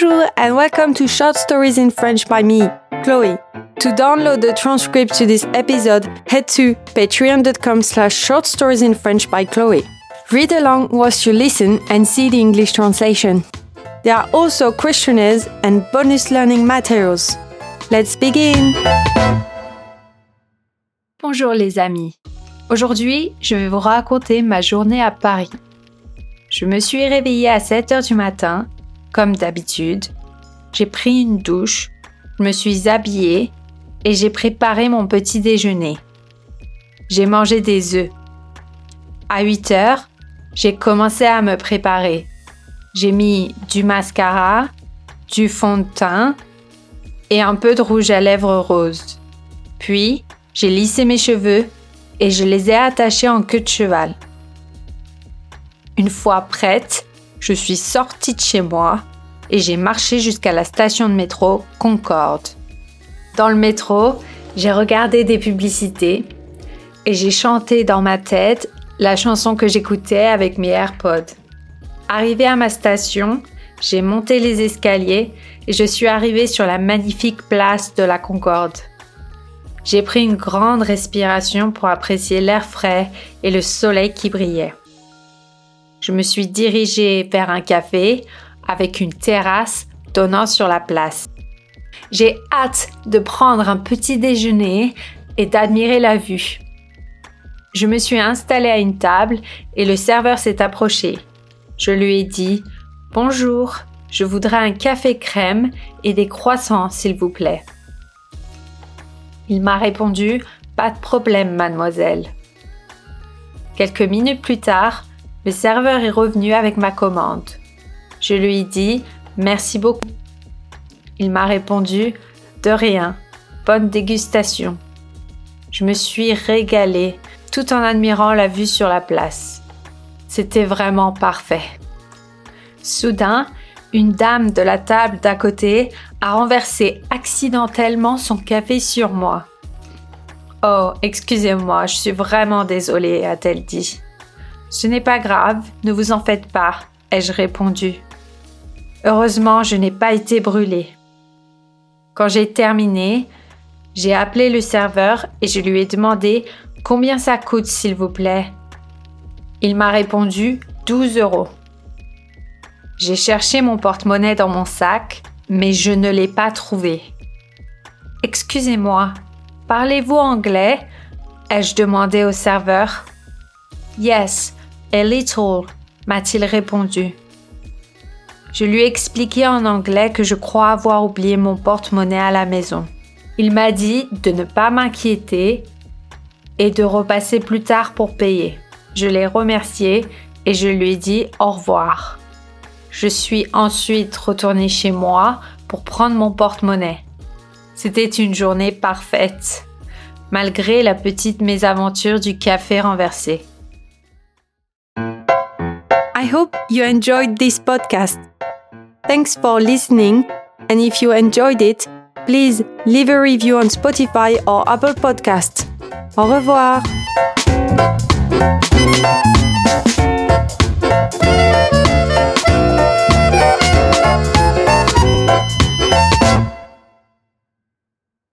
Bonjour and welcome to Short Stories in French by me, Chloe. To download the transcript to this episode, head to patreon.com slash short stories in French by Chloe. Read along whilst you listen and see the English translation. There are also questionnaires and bonus learning materials. Let's begin! Bonjour les amis. Aujourd'hui, je vais vous raconter ma journée à Paris. Je me suis réveillée à 7 heures du matin, comme d'habitude. J'ai pris une douche, je me suis habillée et j'ai préparé mon petit déjeuner. J'ai mangé des œufs. À 8 heures, j'ai commencé à me préparer. J'ai mis du mascara, du fond de teint et un peu de rouge à lèvres rose. Puis, j'ai lissé mes cheveux et je les ai attachés en queue de cheval. Une fois prête, je suis sortie de chez moi et j'ai marché jusqu'à la station de métro Concorde. Dans le métro, j'ai regardé des publicités et j'ai chanté dans ma tête la chanson que j'écoutais avec mes AirPods. Arrivé à ma station, j'ai monté les escaliers et je suis arrivée sur la magnifique place de la Concorde. J'ai pris une grande respiration pour apprécier l'air frais et le soleil qui brillait. Je me suis dirigée vers un café avec une terrasse donnant sur la place. J'ai hâte de prendre un petit déjeuner et d'admirer la vue. Je me suis installée à une table et le serveur s'est approché. Je lui ai dit Bonjour, je voudrais un café crème et des croissants, s'il vous plaît. Il m'a répondu Pas de problème, mademoiselle. Quelques minutes plus tard, le serveur est revenu avec ma commande. Je lui ai dit Merci beaucoup. Il m'a répondu De rien, bonne dégustation. Je me suis régalée tout en admirant la vue sur la place. C'était vraiment parfait. Soudain, une dame de la table d'à côté a renversé accidentellement son café sur moi. Oh, excusez-moi, je suis vraiment désolée, a-t-elle dit. Ce n'est pas grave, ne vous en faites pas, ai-je répondu. Heureusement, je n'ai pas été brûlée. Quand j'ai terminé, j'ai appelé le serveur et je lui ai demandé combien ça coûte, s'il vous plaît. Il m'a répondu 12 euros. J'ai cherché mon porte-monnaie dans mon sac, mais je ne l'ai pas trouvé. Excusez-moi, parlez-vous anglais? ai-je demandé au serveur. Yes, a little, m'a-t-il répondu. Je lui ai expliqué en anglais que je crois avoir oublié mon porte-monnaie à la maison. Il m'a dit de ne pas m'inquiéter et de repasser plus tard pour payer. Je l'ai remercié et je lui ai dit au revoir. Je suis ensuite retournée chez moi pour prendre mon porte-monnaie. C'était une journée parfaite, malgré la petite mésaventure du café renversé. I hope you enjoyed this podcast. Thanks for listening, and if you enjoyed it, please leave a review on Spotify or Apple Podcasts. Au revoir!